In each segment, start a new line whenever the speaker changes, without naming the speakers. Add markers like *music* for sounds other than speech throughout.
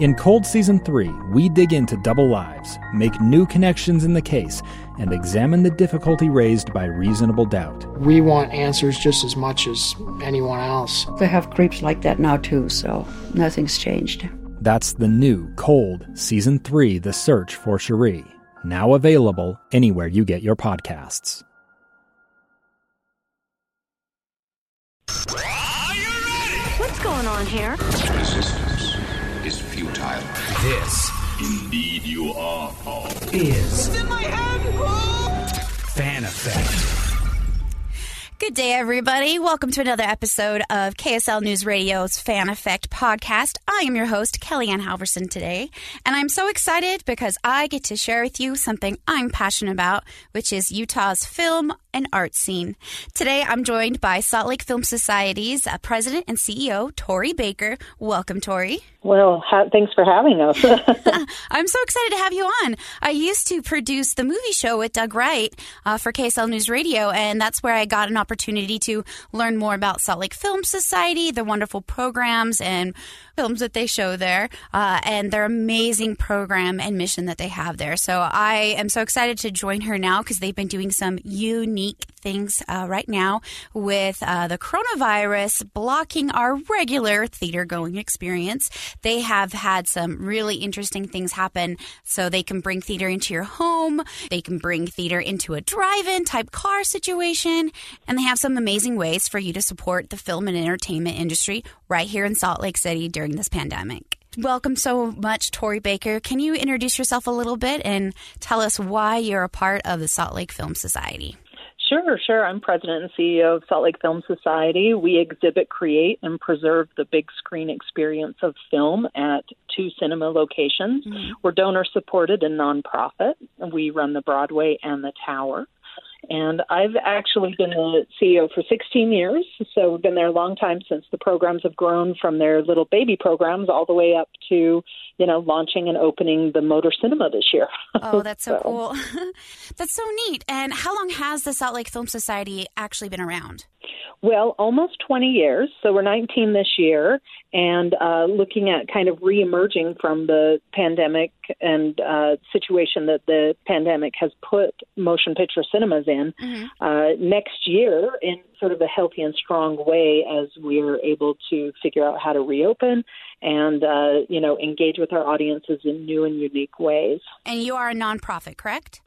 In Cold Season 3, we dig into double lives, make new connections in the case, and examine the difficulty raised by reasonable doubt.
We want answers just as much as anyone else.
They have creeps like that now, too, so nothing's changed.
That's the new Cold Season 3 The Search for Sheree, now available anywhere you get your podcasts. Are you ready?
What's going on here?
Resistance is futile.
This,
indeed you are, Paul,
is
It's in my hand, Paul!
Fan Effect.
Good day, everybody. Welcome to another episode of KSL News Radio's Fan Effect podcast. I am your host, Kellyanne Halverson, today, and I'm so excited because I get to share with you something I'm passionate about, which is Utah's film and art scene. Today, I'm joined by Salt Lake Film Society's uh, president and CEO, Tori Baker. Welcome, Tori.
Well, ha- thanks for having us. *laughs* *laughs*
I'm so excited to have you on. I used to produce the movie show with Doug Wright uh, for KSL News Radio, and that's where I got an opportunity to learn more about Salt Lake Film Society, the wonderful programs and films that they show there, uh, and their amazing program and mission that they have there. So I am so excited to join her now because they've been doing some unique things uh, right now with uh, the coronavirus blocking our regular theater going experience. They have had some really interesting things happen so they can bring theater into your home, they can bring theater into a drive in type car situation, and they have some amazing ways for you to support the film and entertainment industry right here in Salt Lake City during this pandemic. Welcome so much, Tori Baker. Can you introduce yourself a little bit and tell us why you're a part of the Salt Lake Film Society?
Sure, sure. I'm president and CEO of Salt Lake Film Society. We exhibit, create, and preserve the big screen experience of film at two cinema locations. Mm-hmm. We're donor supported and nonprofit. We run the Broadway and the Tower. And I've actually been the CEO for 16 years. So we've been there a long time since the programs have grown from their little baby programs all the way up to, you know, launching and opening the Motor Cinema this year.
Oh, that's so, *laughs* so. cool. *laughs* that's so neat. And how long has the Salt Lake Film Society actually been around?
Well, almost 20 years. So we're 19 this year, and uh, looking at kind of re-emerging from the pandemic and uh, situation that the pandemic has put motion picture cinemas in mm-hmm. uh, next year in sort of a healthy and strong way as we're able to figure out how to reopen and uh, you know engage with our audiences in new and unique ways.
And you are a nonprofit, correct?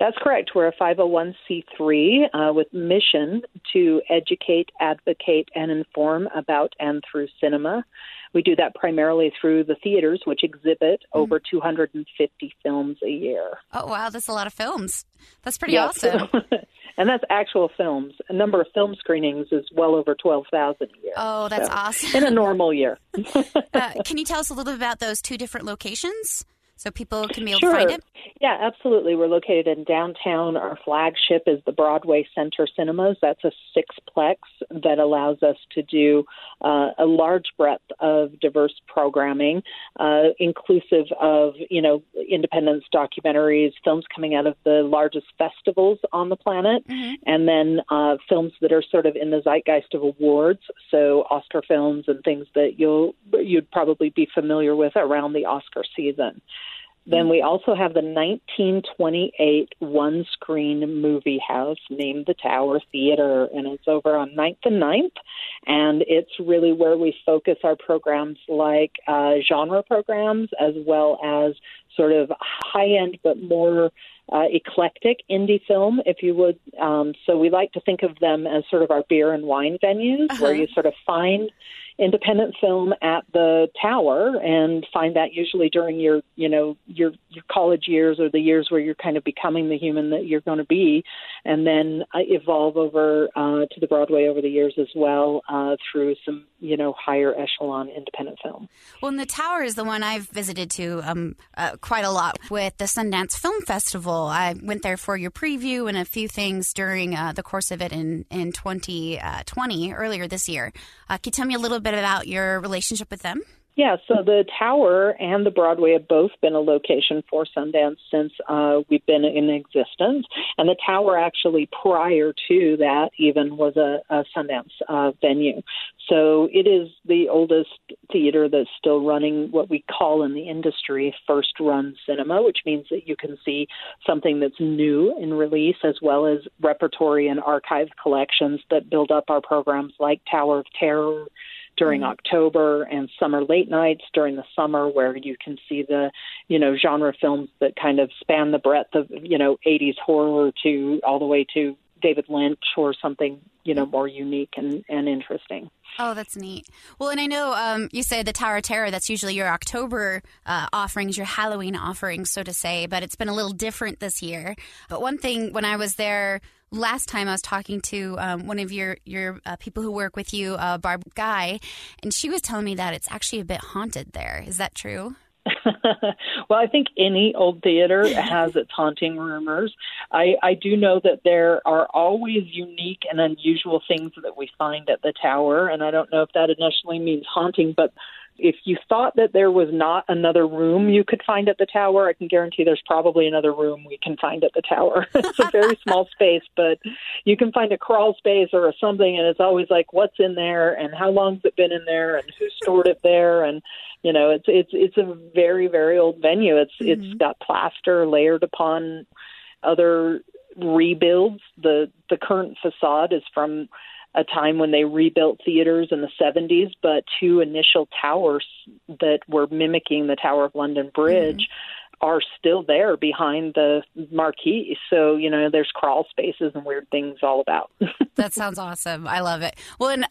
That's correct. We're a 501c3 uh, with mission to educate, advocate, and inform about and through cinema. We do that primarily through the theaters, which exhibit mm. over 250 films a year.
Oh, wow. That's a lot of films. That's pretty yes. awesome. *laughs*
and that's actual films. A number of film screenings is well over 12,000 a year.
Oh, that's
so,
awesome.
In a normal year. *laughs*
uh, *laughs* can you tell us a little bit about those two different locations? So people can be able
sure.
to find it?
Yeah, absolutely. We're located in downtown. Our flagship is the Broadway Center Cinemas. That's a sixplex that allows us to do uh, a large breadth of diverse programming, uh, inclusive of you know independence documentaries, films coming out of the largest festivals on the planet, mm-hmm. and then uh, films that are sort of in the zeitgeist of awards. So Oscar films and things that you'll you'd probably be familiar with around the Oscar season. Then we also have the 1928 one screen movie house named the Tower Theater, and it's over on 9th and 9th. And it's really where we focus our programs like uh, genre programs as well as sort of high end but more uh, eclectic indie film, if you would. Um, so we like to think of them as sort of our beer and wine venues uh-huh. where you sort of find independent film at the Tower and find that usually during your, you know, your your college years or the years where you're kind of becoming the human that you're going to be, and then uh, evolve over uh, to the Broadway over the years as well uh, through some, you know, higher echelon independent film.
Well, and the Tower is the one I've visited to um, uh, quite a lot with the Sundance Film Festival. I went there for your preview and a few things during uh, the course of it in in 2020 uh, earlier this year. can you tell me a little bit about your relationship with them?
Yeah, so the Tower and the Broadway have both been a location for Sundance since uh, we've been in existence. And the Tower actually, prior to that, even was a, a Sundance uh, venue. So it is the oldest theater that's still running what we call in the industry first run cinema, which means that you can see something that's new in release as well as repertory and archive collections that build up our programs like Tower of Terror during mm-hmm. October and summer late nights during the summer where you can see the, you know, genre films that kind of span the breadth of, you know, 80s horror to all the way to David Lynch or something, you know, more unique and, and interesting.
Oh, that's neat. Well, and I know um, you said the Tower of Terror, that's usually your October uh, offerings, your Halloween offerings, so to say, but it's been a little different this year. But one thing, when I was there last time I was talking to um, one of your your uh, people who work with you, uh, Barb Guy, and she was telling me that it's actually a bit haunted there. Is that true? *laughs*
well, I think any old theater has its haunting rumors. I, I do know that there are always unique and unusual things that we find at the tower, and I don't know if that initially means haunting, but if you thought that there was not another room you could find at the tower, I can guarantee there's probably another room we can find at the tower. *laughs* it's a very *laughs* small space, but you can find a crawl space or a something, and it's always like, what's in there, and how long's it been in there, and who stored it there, and you know, it's it's it's a very very old venue. It's mm-hmm. it's got plaster layered upon other rebuilds. The the current facade is from a time when they rebuilt theaters in the 70s, but two initial towers that were mimicking the Tower of London Bridge. Mm-hmm. Are still there behind the marquee. So, you know, there's crawl spaces and weird things all about. *laughs*
that sounds awesome. I love it. Well, and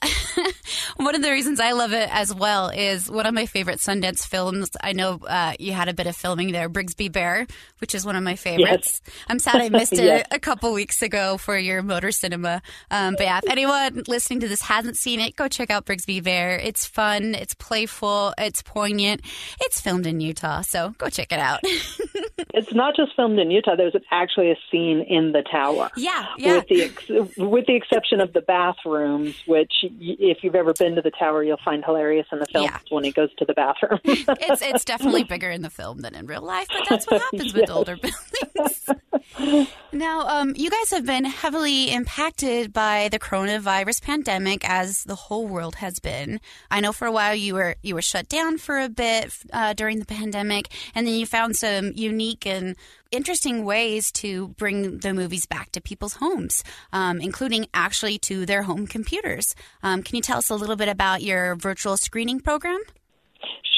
*laughs* one of the reasons I love it as well is one of my favorite Sundance films. I know uh, you had a bit of filming there, Brigsby Bear, which is one of my favorites. Yes. I'm sad I *laughs* missed it yes. a couple weeks ago for your motor cinema. Um, but yeah, if anyone listening to this hasn't seen it, go check out Brigsby Bear. It's fun, it's playful, it's poignant. It's filmed in Utah, so go check it out. *laughs*
it's not just filmed in Utah. There's actually a scene in the tower.
Yeah, yeah.
With the ex- with the exception of the bathrooms, which if you've ever been to the tower, you'll find hilarious in the film yeah. when he goes to the bathroom. *laughs*
it's it's definitely bigger in the film than in real life, but that's what *laughs* happens with older buildings. *laughs* now, um, you guys have been heavily impacted by the coronavirus pandemic, as the whole world has been. I know for a while you were you were shut down for a bit uh, during the pandemic, and then you found some unique and interesting ways to bring the movies back to people's homes, um, including actually to their home computers. Um, can you tell us a little bit about your virtual screening program?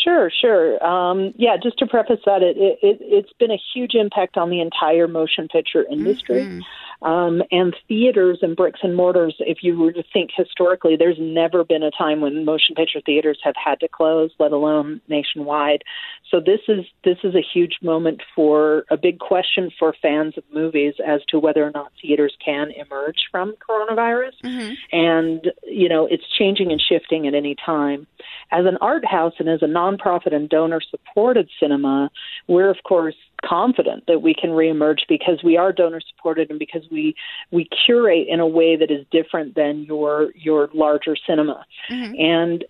Sure, sure. Um, yeah, just to preface that, it, it, it's been a huge impact on the entire motion picture industry. Mm-hmm. Um, and theaters and bricks and mortars, if you were to think historically, there's never been a time when motion picture theaters have had to close, let alone nationwide. So this is this is a huge moment for a big question for fans of movies as to whether or not theaters can emerge from coronavirus. Mm-hmm. And you know, it's changing and shifting at any time. As an art house and as a nonprofit and donor supported cinema, we're of course confident that we can reemerge because we are donor supported and because we we curate in a way that is different than your your larger cinema mm-hmm. and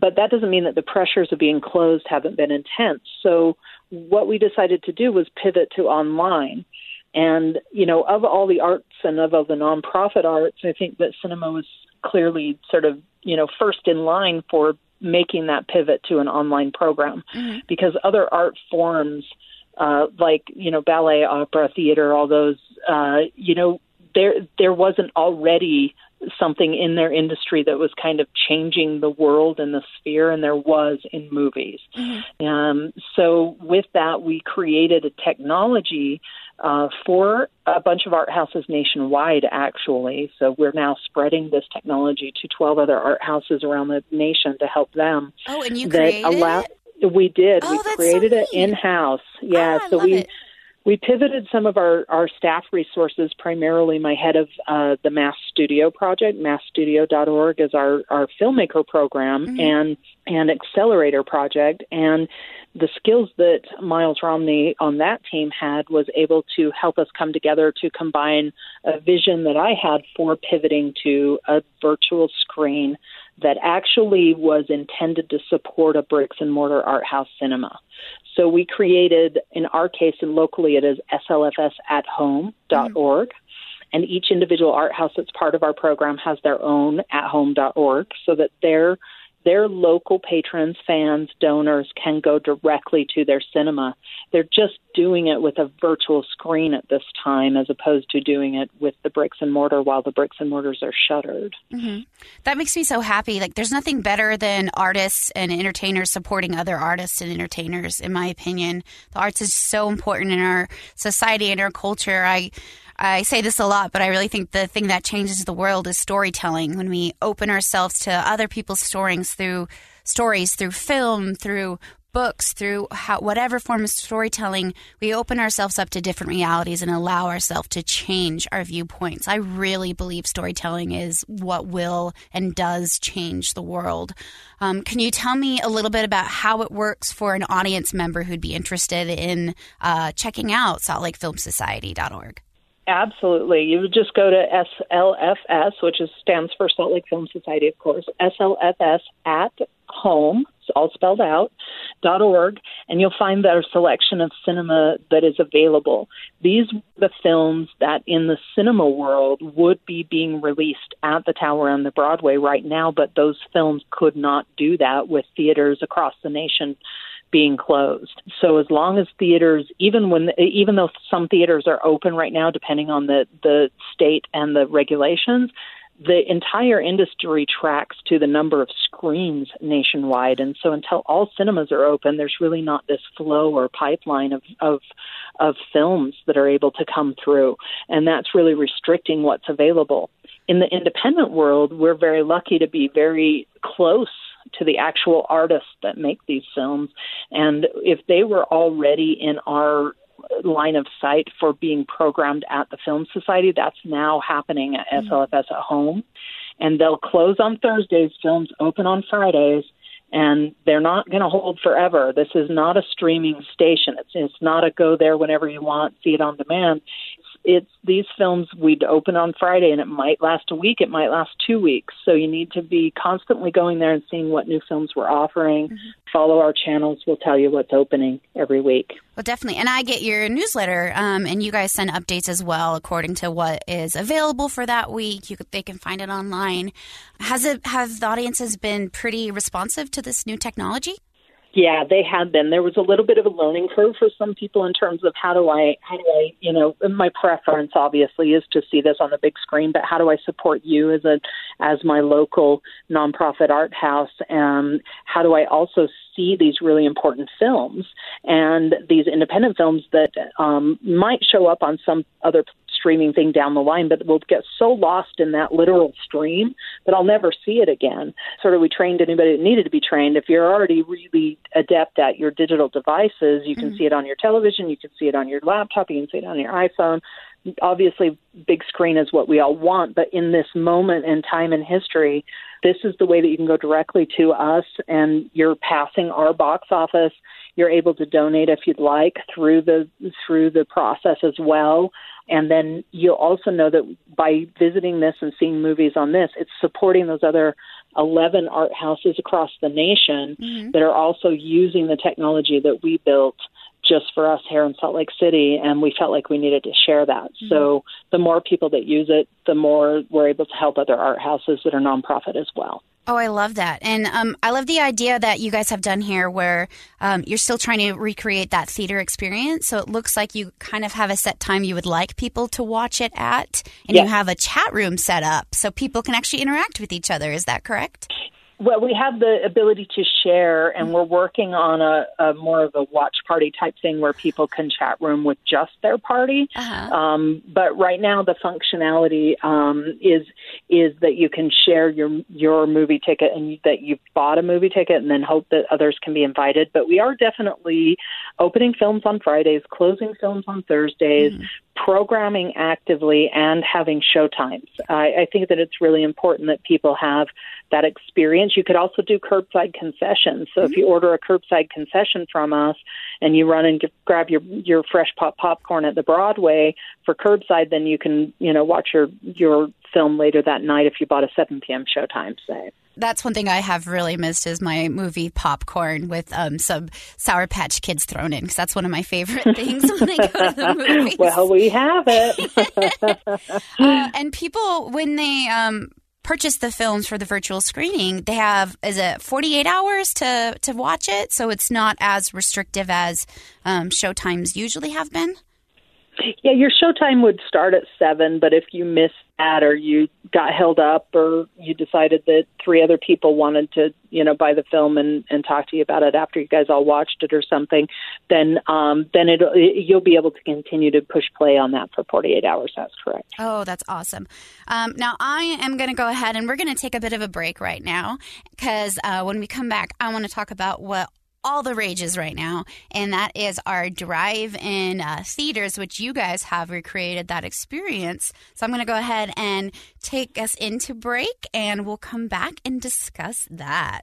but that doesn't mean that the pressures of being closed haven't been intense so what we decided to do was pivot to online and you know of all the arts and of all the nonprofit arts i think that cinema was clearly sort of you know first in line for making that pivot to an online program mm-hmm. because other art forms uh, like you know ballet, opera, theater, all those. Uh, you know, there there wasn't already something in their industry that was kind of changing the world and the sphere, and there was in movies. Mm-hmm. Um, so with that, we created a technology uh, for a bunch of art houses nationwide, actually. So we're now spreading this technology to 12 other art houses around the nation to help them.
Oh, and you created
allow-
it?
We did.
Oh,
we created
so
it in house. Yeah.
Ah, I
so we
it.
We pivoted some of our, our staff resources, primarily my head of uh, the Mass Studio project. MassStudio.org is our, our filmmaker program
Mm-hmm.
and and accelerator project. And the skills that Miles Romney on that team had was able to help us come together to combine a vision that I had for pivoting to a virtual screen that actually was intended to support a bricks and mortar art house cinema. So we created, in our case, and locally it is slfsathome.org. And each individual art house that's part of our program has their own athome.org so that their their local patrons, fans, donors can go directly to their cinema. They're just doing it with a virtual screen at this time as opposed to doing it with the bricks and mortar while the bricks and mortars are shuttered.
hmm That makes me so happy. Like, there's nothing better than artists and entertainers supporting other artists and entertainers, in my opinion. The arts is so important in our society and our culture. I I say this a lot, but I really think the thing that changes the world is storytelling. When we open ourselves to other people's stories through stories, through film, through books, through how, whatever form of storytelling, we open ourselves up to different realities and allow ourselves to change our viewpoints. I really believe storytelling is what will and does change the world. Um, can you tell me a little bit about how it works for an audience member who'd be interested in uh, checking out SaltLakeFilmSociety.org?
Absolutely. You would just go to SLFS, which is, stands for Salt Lake Film Society, of course, SLFS at home, it's all spelled out, dot org, and you'll find their selection of cinema that is available. These are the films that in the cinema world would be being released at the Tower and the Broadway right now, but those films could not do that with theaters across the nation being closed. So as long as theaters, even when, even though some theaters are open right now, depending on the the state and the regulations, the entire industry tracks to the number of screens nationwide. And so until all cinemas are open, there's really not this flow or pipeline of of of films that are able to come through, and that's really restricting what's available. In the independent world, we're very lucky to be very close to the actual artists that make these films. And if they were already in our line of sight for being programmed at the Film Society, that's now happening at mm-hmm. SLFS at home. And they'll close on Thursdays, films open on Fridays. And they're not going to hold forever. This is not a streaming station. It's it's not a go there whenever you want, see it on demand it's these films we'd open on Friday and it might last a week, it might last two weeks. So you need to be constantly going there and seeing what new films we're offering. Mm-hmm. Follow our channels, we'll tell you what's opening every week.
Well, definitely. And I get your newsletter, um, and you guys send updates as well according to what is available for that week. You could, they can find it online. Has it have the audiences been pretty responsive to this new technology?
Yeah, they have been. There was a little bit of a learning curve for some people in terms of how do I, how do I, you know, my preference obviously is to see this on the big screen, but how do I support you as a, as my local nonprofit art house? And how do I also see these really important films and these independent films that um, might show up on some other streaming thing down the line, but we'll get so lost in that literal stream that I'll never see it again. Sort of, we trained anybody that needed to be trained. If you're already really adept at your digital devices, you can mm-hmm. see it on your television, you can see it on your laptop, you can see it on your iPhone. Obviously, big screen is what we all want, but in this moment in time in history, this is the way that you can go directly to us, and you're passing our box office. You're able to donate if you'd like through the through the process as well. And then you'll also know that by visiting this and seeing movies on this, it's supporting those other 11 art houses across the nation mm-hmm. that are also using the technology that we built just for us here in Salt Lake City, and we felt like we needed to share that. Mm-hmm. So the more people that use it, the more we're able to help other art houses that are nonprofit as well.
Oh, I love that. And um, I love the idea that you guys have done here where um, you're still trying to recreate that theater experience. So it looks like you kind of have a set time you would like people to watch it at, and
yes.
you have a chat room set up so people can actually interact with each other. Is that correct?
Well, we have the ability to share, and we're working on a, a more of a watch party type thing where people can chat room with just their party.
Uh-huh.
Um, but right now, the functionality um, is is that you can share your your movie ticket and that you've bought a movie ticket, and then hope that others can be invited. But we are definitely opening films on Fridays, closing films on Thursdays.
Mm-hmm
programming actively and having showtimes. I, I think that it's really important that people have that experience. You could also do curbside concessions. So if you order a curbside concession from us and you run and grab your your fresh pop popcorn at the Broadway for curbside, then you can you know watch your your film later that night if you bought a 7 p.m. showtime. Say
that's one thing I have really missed is my movie popcorn with um, some Sour Patch Kids thrown in because that's one of my favorite *laughs* things when I go to the *laughs* movies.
well, we have it. *laughs*
uh, and people, when they um, purchase the films for the virtual screening, they have is it forty eight hours to to watch it, so it's not as restrictive as um, showtimes usually have been.
Yeah, your showtime would start at seven, but if you missed that or you got held up or you decided that three other people wanted to, you know, buy the film and, and talk to you about it after you guys all watched it or something, then um, then it you'll be able to continue to push play on that for 48 hours. That's correct.
Oh, that's awesome. Um, now I am going to go ahead and we're going to take a bit of a break right now because uh, when we come back, I want to talk about what all the rages right now, and that is our drive in uh, theaters, which you guys have recreated that experience. So I'm going to go ahead and take us into break, and we'll come back and discuss that.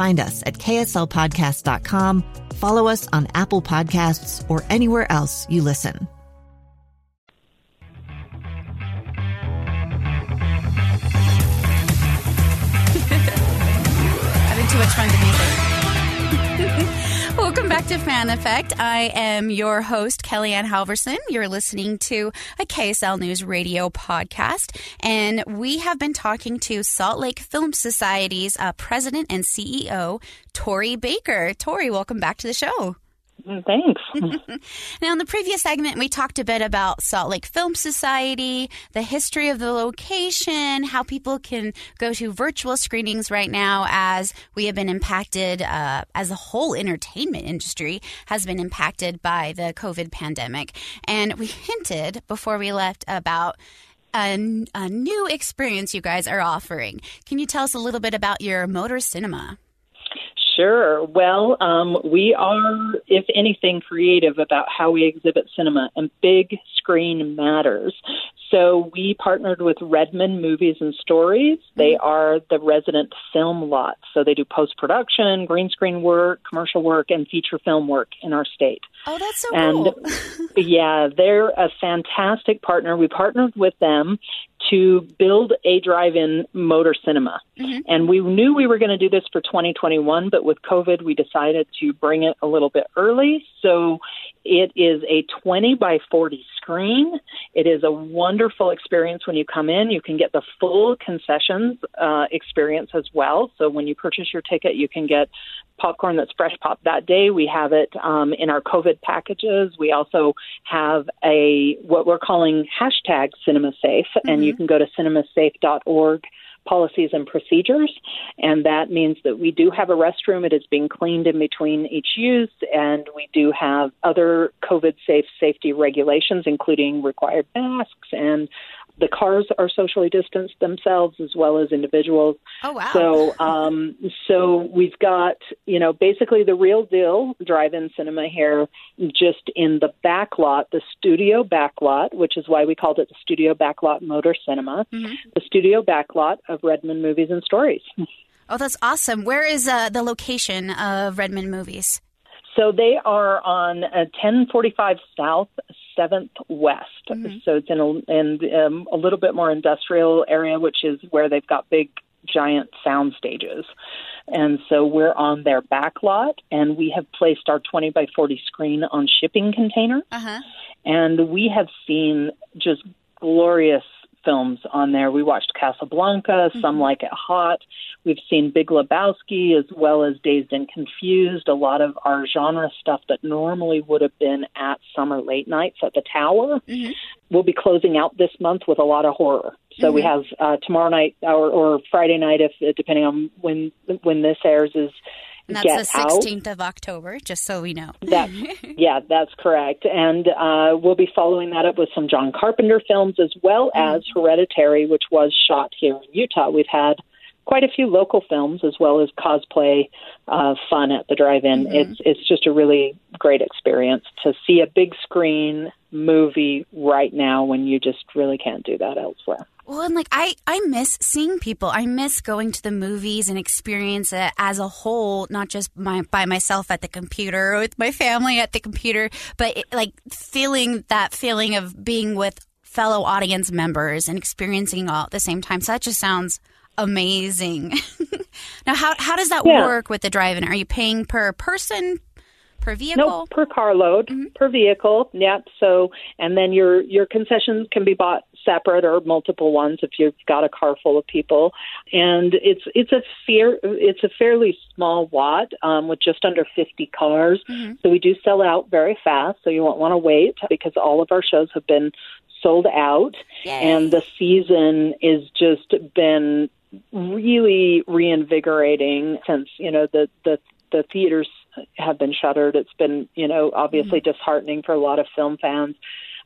Find us at kslpodcast.com, follow us on Apple Podcasts, or anywhere else you listen. *laughs*
Having too much fun to music. Welcome back to Fan Effect. I am your host, Kellyanne Halverson. You're listening to a KSL News Radio podcast, and we have been talking to Salt Lake Film Society's uh, president and CEO, Tori Baker. Tori, welcome back to the show.
Thanks. *laughs* *laughs*
now, in the previous segment, we talked a bit about Salt Lake Film Society, the history of the location, how people can go to virtual screenings right now as we have been impacted, uh, as the whole entertainment industry has been impacted by the COVID pandemic. And we hinted before we left about a, a new experience you guys are offering. Can you tell us a little bit about your motor cinema?
Sure. Well, um, we are, if anything, creative about how we exhibit cinema, and big screen matters. So we partnered with Redman Movies and Stories. They are the resident film lot. So they do post production, green screen work, commercial work, and feature film work in our state.
Oh, that's so
and,
cool. *laughs* *laughs*
yeah, they're a fantastic partner. We partnered with them to build a drive-in motor cinema.
Mm-hmm.
And we knew we were going to do this for 2021, but with COVID, we decided to bring it a little bit early. So it is a 20 by 40 screen. It is a wonderful experience when you come in. You can get the full concessions uh, experience as well. So when you purchase your ticket, you can get popcorn that's fresh pop that day. We have it um, in our COVID packages. We also have a what we're calling hashtag Cinema Safe, mm-hmm. and you can go to cinemasafe.org policies and procedures. And that means that we do have a restroom. It is being cleaned in between each use. And we do have other COVID safe safety regulations, including required masks and the cars are socially distanced themselves as well as individuals.
Oh wow!
So, um, so we've got you know basically the real deal drive-in cinema here, just in the back lot, the studio back lot, which is why we called it the Studio Backlot Motor Cinema, mm-hmm. the studio back lot of Redman Movies and Stories.
Oh, that's awesome! Where is uh, the location of Redman Movies?
So they are on uh, 1045 South, 7th West. Mm-hmm. So it's in a, in um, a little bit more industrial area, which is where they've got big, giant sound stages. And so we're on their back lot, and we have placed our 20 by 40 screen on shipping containers.
Uh-huh.
And we have seen just glorious films on there. We watched Casablanca, mm-hmm. Some Like It Hot. We've seen Big Lebowski as well as Dazed and Confused, a lot of our genre stuff that normally would have been at summer late nights at the Tower.
Mm-hmm.
We'll be closing out this month with a lot of horror. So mm-hmm. we have uh, tomorrow night or, or Friday night, if depending on when when this airs, is
and that's the 16th out. of October, just so we know.
that, *laughs* yeah, that's correct. And uh, we'll be following that up with some John Carpenter films as well mm-hmm. as Hereditary, which was shot here in Utah. We've had quite a few local films as well as cosplay uh, fun at the drive-in. Mm-hmm. It's it's just a really great experience to see a big screen movie right now when you just really can't do that elsewhere.
Well, and like I, I miss seeing people. I miss going to the movies and experience it as a whole, not just my, by myself at the computer or with my family at the computer, but it, like feeling that feeling of being with fellow audience members and experiencing all at the same time. So that just sounds amazing. *laughs* now, how how does that yeah. work with the drive-in? Are you paying per person, per vehicle?
No, per carload, mm-hmm. per vehicle. Yep. So, and then your your concessions can be bought separate or multiple ones if you've got a car full of people. And it's it's a fair it's a fairly small lot um, with just under 50 cars. Mm-hmm. So we do sell out very fast. So you won't want to wait because all of our shows have been sold out,
Yay.
and the season is just been really reinvigorating since you know the the the theaters have been shuttered. It's been you know obviously mm-hmm. disheartening for a lot of film fans.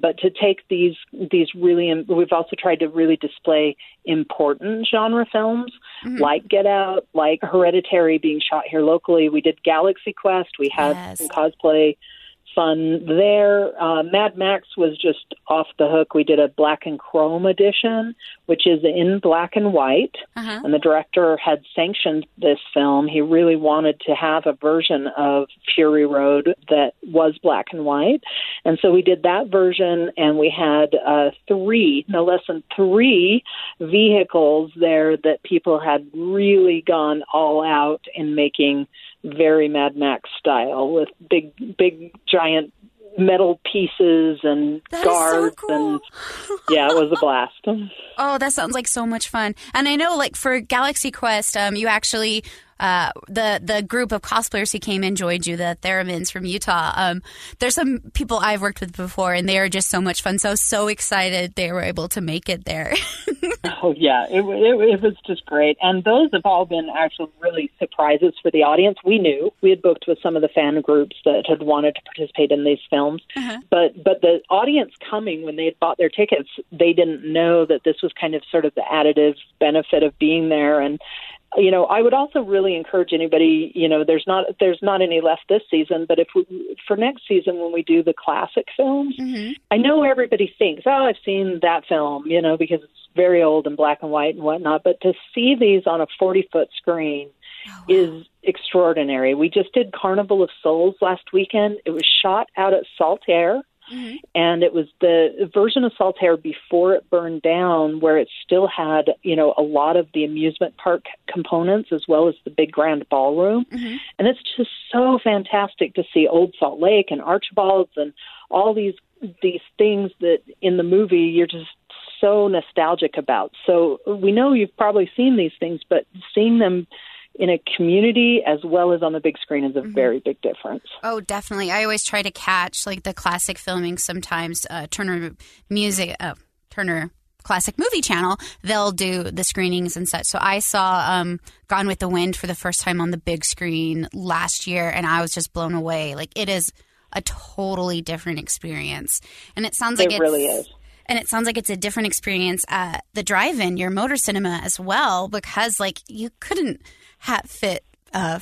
But to take these these really, we've also tried to really display important genre films mm-hmm. like Get Out, like Hereditary being shot here locally. We did Galaxy Quest. We had
yes.
cosplay fun there. Uh, Mad Max was just off the hook. We did a black and chrome edition, which is in black and white.
Uh-huh.
And the director had sanctioned this film. He really wanted to have a version of Fury Road that was black and white. And so we did that version, and we had uh, three, no less than three vehicles there that people had really gone all out in making very Mad Max style with big, big, giant metal pieces and
that
guards
so cool.
and *laughs* yeah it was a blast *laughs*
oh that sounds like so much fun and i know like for galaxy quest um, you actually uh, the the group of cosplayers who came and joined you, the Thermians from Utah. Um, there's some people I've worked with before, and they are just so much fun. So so excited they were able to make it there. *laughs*
oh yeah, it, it, it was just great, and those have all been actually really surprises for the audience. We knew we had booked with some of the fan groups that had wanted to participate in these films,
uh-huh.
but but the audience coming when they had bought their tickets, they didn't know that this was kind of sort of the additive benefit of being there and you know, I would also really encourage anybody. You know, there's not there's not any left this season, but if we for next season when we do the classic films,
mm-hmm.
I know everybody thinks, oh, I've seen that film, you know, because it's very old and black and white and whatnot. But to see these on a 40 foot screen
oh, wow.
is extraordinary. We just did Carnival of Souls last weekend. It was shot out at Saltair
Mm-hmm.
And it was the version of Saltair before it burned down, where it still had, you know, a lot of the amusement park components as well as the big grand ballroom.
Mm-hmm.
And it's just so fantastic to see Old Salt Lake and Archibald's and all these these things that in the movie you're just so nostalgic about. So we know you've probably seen these things, but seeing them in a community as well as on the big screen is a mm-hmm. very big difference.
Oh, definitely. I always try to catch like the classic filming sometimes uh, Turner Music uh, Turner Classic Movie Channel, they'll do the screenings and such. So I saw um, Gone with the Wind for the first time on the big screen last year, and I was just blown away. Like it is a totally different experience, and it sounds like
it really is.
And it sounds like it's a different experience at the drive-in, your motor cinema as well, because like you couldn't ha- fit uh,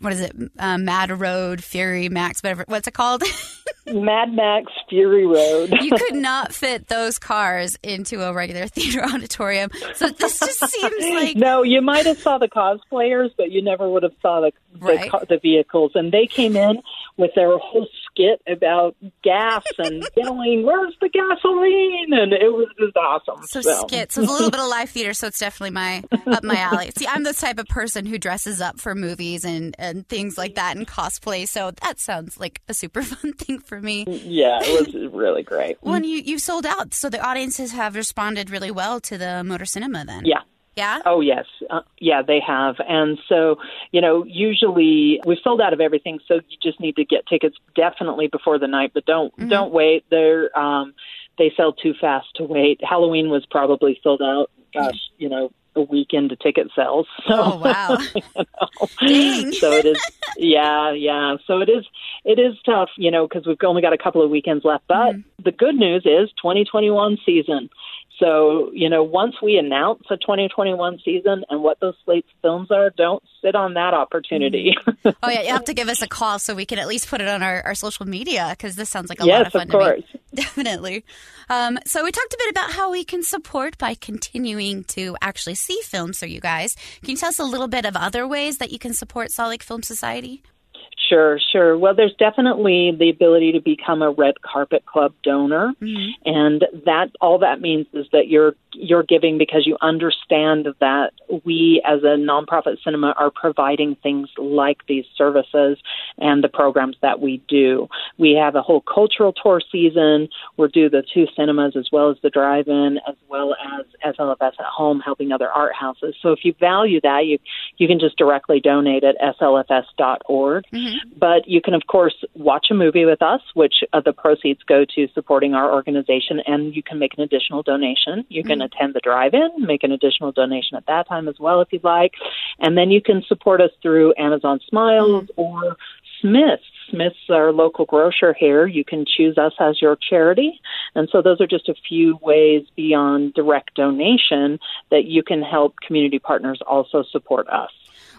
what is it, uh, Mad Road, Fury Max, whatever. What's it called? *laughs*
Mad Max Fury Road.
you could *laughs* not fit those cars into a regular *laughs* theater auditorium. So this just seems like
no. You might have saw the cosplayers, but you never would have saw the the,
Right.
the vehicles. And they came in with their whole skit about gas and *laughs* yelling, "Where's the gasoline?" And it was just awesome.
so skits. So it's a little bit of *laughs* live theater. So it's definitely my up my alley. See, I'm the type of person who dresses up for movies and and things like that and cosplay. So that sounds like a super *laughs* fun thing for me.
Mm, yeah, it was really great.
Well, and you you've sold out, so the audiences have responded really well to the motor cinema. Then,
Yeah.
Yeah.
Oh yes, uh, yeah, they have, and so you know, usually we've sold out of everything, so you just need to get tickets definitely before the night, but don't
Mm-hmm.
don't wait. They're um, they sell too fast to wait. Halloween was probably sold out. Gosh, you know, a week into ticket sales. *laughs* So,
Oh wow! *laughs*
you know. So it is yeah yeah so it is it is tough you know because we've only got a couple of weekends left but mm-hmm. the good news is 2021 season so you know once we announce a 2021 season and what those slates films are don't sit on that opportunity mm-hmm. *laughs*
Oh yeah, you have to give us a call so we can at least put it on our, our social media because this sounds like a
Yes,
lot of fun Yes, of
course.
Definitely. Um, so we talked a bit about how we can support by continuing to actually see films for you guys. Can you tell us a little bit of other ways that you can support Salt Lake Film Society?
Sure, sure. Well, there's definitely the ability to become a Red Carpet Club donor, mm-hmm. and that all that means is that you're you're giving because you understand that we, as a nonprofit cinema, are providing things like these services and the programs that we do. We have a whole cultural tour season. We're do the two cinemas as well as the drive-in, as well as SLFS at home, helping other art houses. So if you value that, you you can just directly donate at slfs.org. But you can, of course, watch a movie with us, which uh, the proceeds go to supporting our organization, and you can make an additional donation. You can attend the drive-in, make an additional donation at that time as well if you'd like, and then you can support us through Amazon Smiles or Smith's. Smith's our local grocer here. You can choose us as your charity. And so those are just a few ways beyond direct donation that you can help community partners also support us.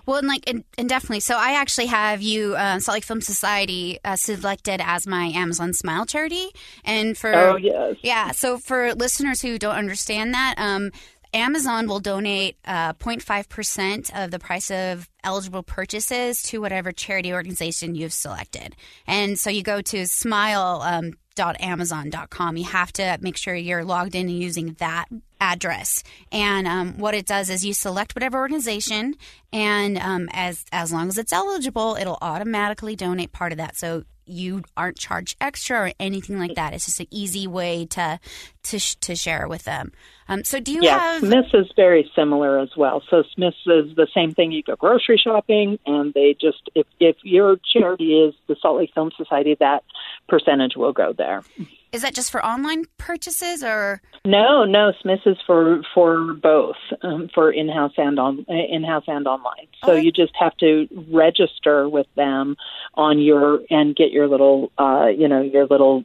Well, and like, and, and definitely. So I actually have you, uh, Salt Lake Film Society, uh, selected as my Amazon Smile charity. And for
Oh, yes.
yeah. So for listeners who don't understand that, um, Amazon will donate uh, 0.5% of the price of eligible purchases to whatever charity organization you've selected. And so you go to smile. Um, .amazon.com. You have to make sure you're logged in and using that address. And um, what it does is you select whatever organization, and um, as as long as it's eligible, it'll automatically donate part of that. So you aren't charged extra or anything like that. It's just an easy way to to sh- to share with them. Um, so do you
yeah,
have?
Smith's is very similar as well. So Smith's is the same thing. You go grocery shopping, and they just if if your charity is the Salt Lake Film Society, that percentage will go there.
Is that just for online purchases or?
No, no, Smith's is for for both, um, for in house and on in house and online. So you just have to register with them on your and get your little, uh, you know, your little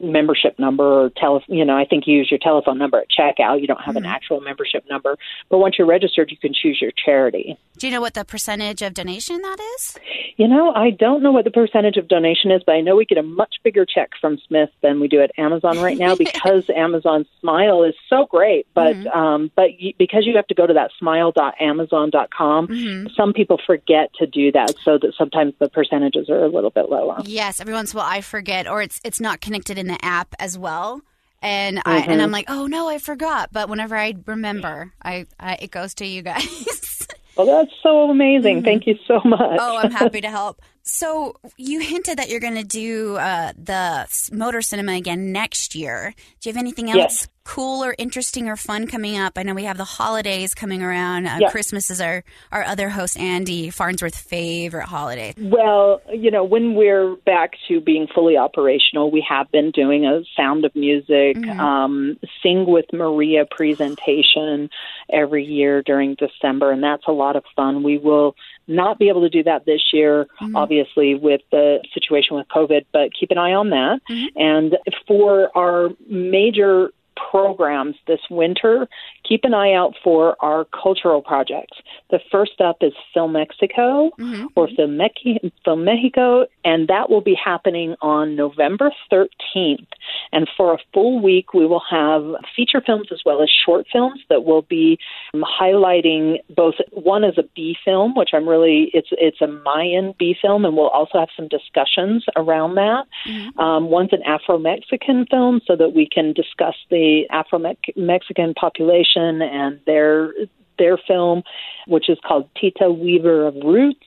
membership number or telephone. You know, I think you use your telephone number at checkout. You don't have an hmm. actual membership number, but once you're registered, you can choose your charity.
Do you know what the percentage of donation that is?
You know, I don't know what the percentage of donation is, but I know we get a much bigger check from Smith than we do at Amazon right now *laughs* because Amazon Smile is so great. But mm-hmm. um, but because you have to go to that smile.amazon.com, mm-hmm. some people forget to do that, so that sometimes the percentages are a little bit lower.
Yes, every once in a while I forget, or it's it's not connected in the app as well, and I and
Mhm.
I'm like, oh no, I forgot. But whenever I remember, I, I it goes to you guys.
Well, *laughs* that's so amazing. Thank you so much.
oh, I'm happy to *laughs* help. So you hinted that you're going to do uh, the motor cinema again next year. Do you have anything else
Yes.
Cool or interesting or fun coming up? I know we have the holidays coming around. Uh,
Yeah.
Christmas is our our other host Andy Farnsworth's favorite holiday.
Well, you know, when we're back to being fully operational, we have been doing a Sound of Music, um, Sing with Maria presentation every year during December, and that's a lot of fun. We will not be able to do that this year, obviously, with the situation with COVID, but keep an eye on that. And for our major programs this winter, keep an eye out for our cultural projects. The first up is Film Mexico mm-hmm. or Film, Me- Film Mexico, and that will be happening on November 13th. And for a full week, we will have feature films as well as short films that will be highlighting both. One is a B film, which I'm really it's it's a Mayan B film, and we'll also have some discussions around that. Mm-hmm. Um, one's an Afro Mexican film, so that we can discuss the Afro Mexican population and their their film, which is called Tita Weaver of Roots.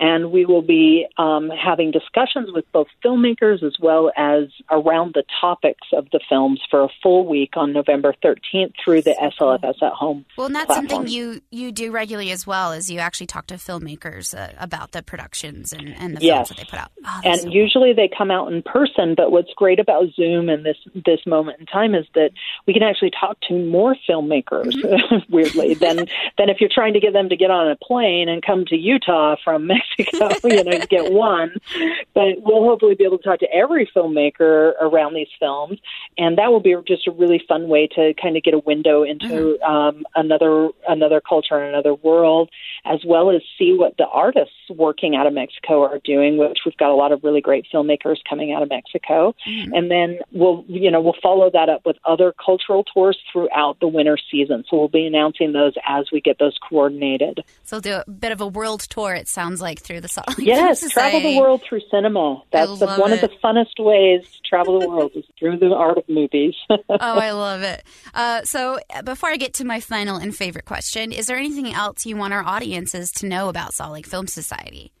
And we will be um, having discussions with both filmmakers as well as around the topics of the films for a full week on November 13th through the SLFS at Home.
Well, and that's
platform.
something you, you do regularly as well, as you actually talk to filmmakers uh, about the productions and, and the
yes.
films that they put out.
Oh, and so usually cool. they come out in person, but what's great about Zoom and this this moment in time is that we can actually talk to more filmmakers, mm-hmm. *laughs* weirdly, than then if you're trying to get them to get on a plane and come to Utah from *laughs* Mexico, you know, you get one. But we'll hopefully be able to talk to every filmmaker around these films, and that will be just a really fun way to kind of get a window into mm-hmm. um, another another culture and another world, as well as see what the artists working out of Mexico are doing. Which we've got a lot of really great filmmakers coming out of Mexico, mm-hmm. and then we'll you know we'll follow that up with other cultural tours throughout the winter season. So we'll be announcing those as we get those coordinated.
So do a bit of a world tour. It sounds like through the Salt Lake *laughs*
Yes, travel the world through cinema. That's the, one
it.
of the funnest ways to travel the world is through the art of movies. *laughs*
oh, I love it. Uh, so before I get to my final and favorite question, is there anything else you want our audiences to know about Salt Lake Film Society?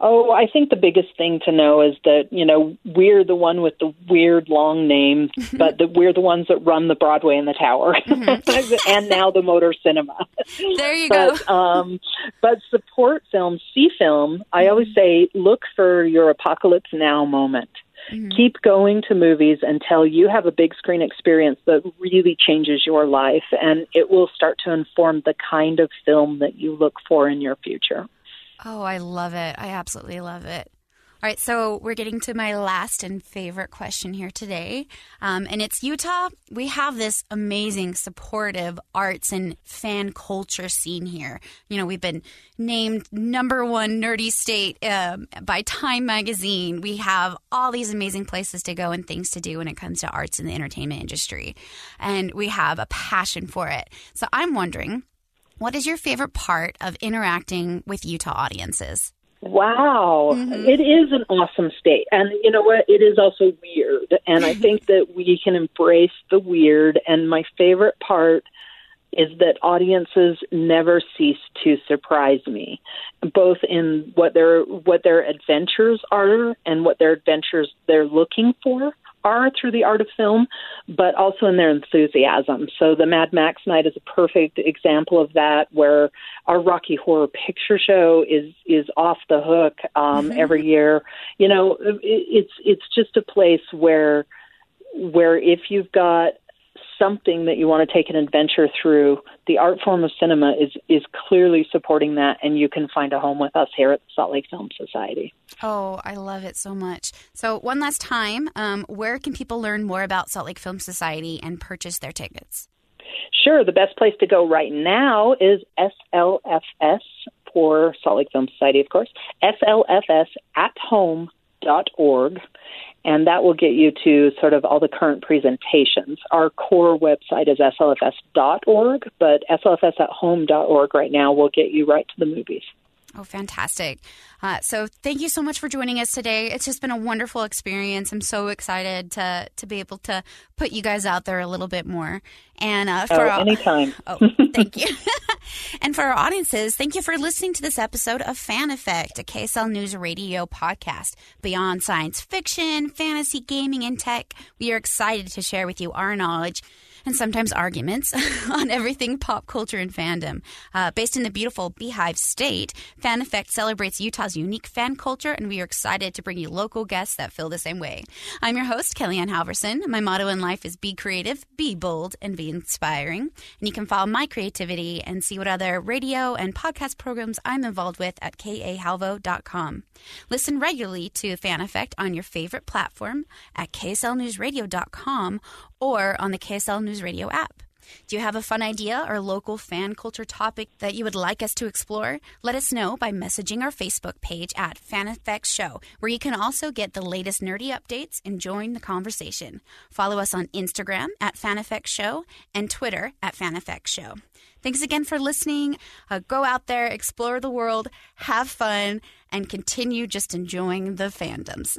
Oh, I think the biggest thing to know is that, you know, we're the one with the weird long name, *laughs* but that we're the ones that run the Broadway and the Tower mm-hmm. *laughs* and now the Motor Cinema.
There you
but,
go.
um, but support film, see film. I always say look for your apocalypse now moment. Mm-hmm. Keep going to movies until you have a big screen experience that really changes your life, and it will start to inform the kind of film that you look for in your future.
Oh, I love it. I absolutely love it. All right, so we're getting to my last and favorite question here today. Um, and it's Utah. We have this amazing, supportive arts and fan culture scene here. You know, we've been named number one nerdy state um, by Time Magazine. We have all these amazing places to go and things to do when it comes to arts and the entertainment industry. And we have a passion for it. So I'm wondering what is your favorite part of interacting with Utah audiences?
Wow. Mm-hmm. It is an awesome state. And you know what? It is also weird. And I *laughs* think that we can embrace the weird. And my favorite part is that audiences never cease to surprise me, both in what their what their adventures are and what their adventures they're looking for are through the art of film, but also in their enthusiasm. So the Mad Max night is a perfect example of that, where our Rocky Horror Picture Show is is off the hook um, mm-hmm. every year. You know, it, it's it's just a place where where if you've got something that you want to take an adventure through, the art form of cinema is is clearly supporting that, and you can find a home with us here at the Salt Lake Film Society.
Oh, I love it so much. So, one last time, um, where can people learn more about Salt Lake Film Society and purchase their tickets?
Sure, the best place to go right now is SLFS for Salt Lake Film Society, of course. SLFS at home.org and that will get you to sort of all the current presentations. Our core website is slfs.org, but slfsathome.org right now will get you right to the movies.
Oh, fantastic. Uh, so thank you so much for joining us today. It's just been a wonderful experience. I'm so excited to to be able to put you guys out there a little bit more. And uh, for
oh, our, anytime. *laughs*
Oh, *laughs* thank you. *laughs* and for our audiences, thank you for listening to this episode of Fan Effect, a KSL News Radio podcast. Beyond science fiction, fantasy, gaming, and tech, we are excited to share with you our knowledge and sometimes arguments *laughs* on everything pop culture and fandom. Uh, based in the beautiful Beehive State, Fan Effect celebrates Utah's unique fan culture, and we are excited to bring you local guests that feel the same way. I'm your host, Kellyanne Halverson. My motto in life is be creative, be bold, and be inspiring. And you can follow my creativity and see what other radio and podcast programs I'm involved with at kahalvo.com. Listen regularly to Fan Effect on your favorite platform at kslnewsradio.com or on the KSL News Radio app. Do you have a fun idea or local fan culture topic that you would like us to explore? Let us know by messaging our Facebook page at Fan Effects Show, where you can also get the latest nerdy updates and join the conversation. Follow us on Instagram at Fan Effects Show and Twitter at Fan Effects Show. Thanks again for listening. Uh, go out there, explore the world, have fun, and continue just enjoying the fandoms.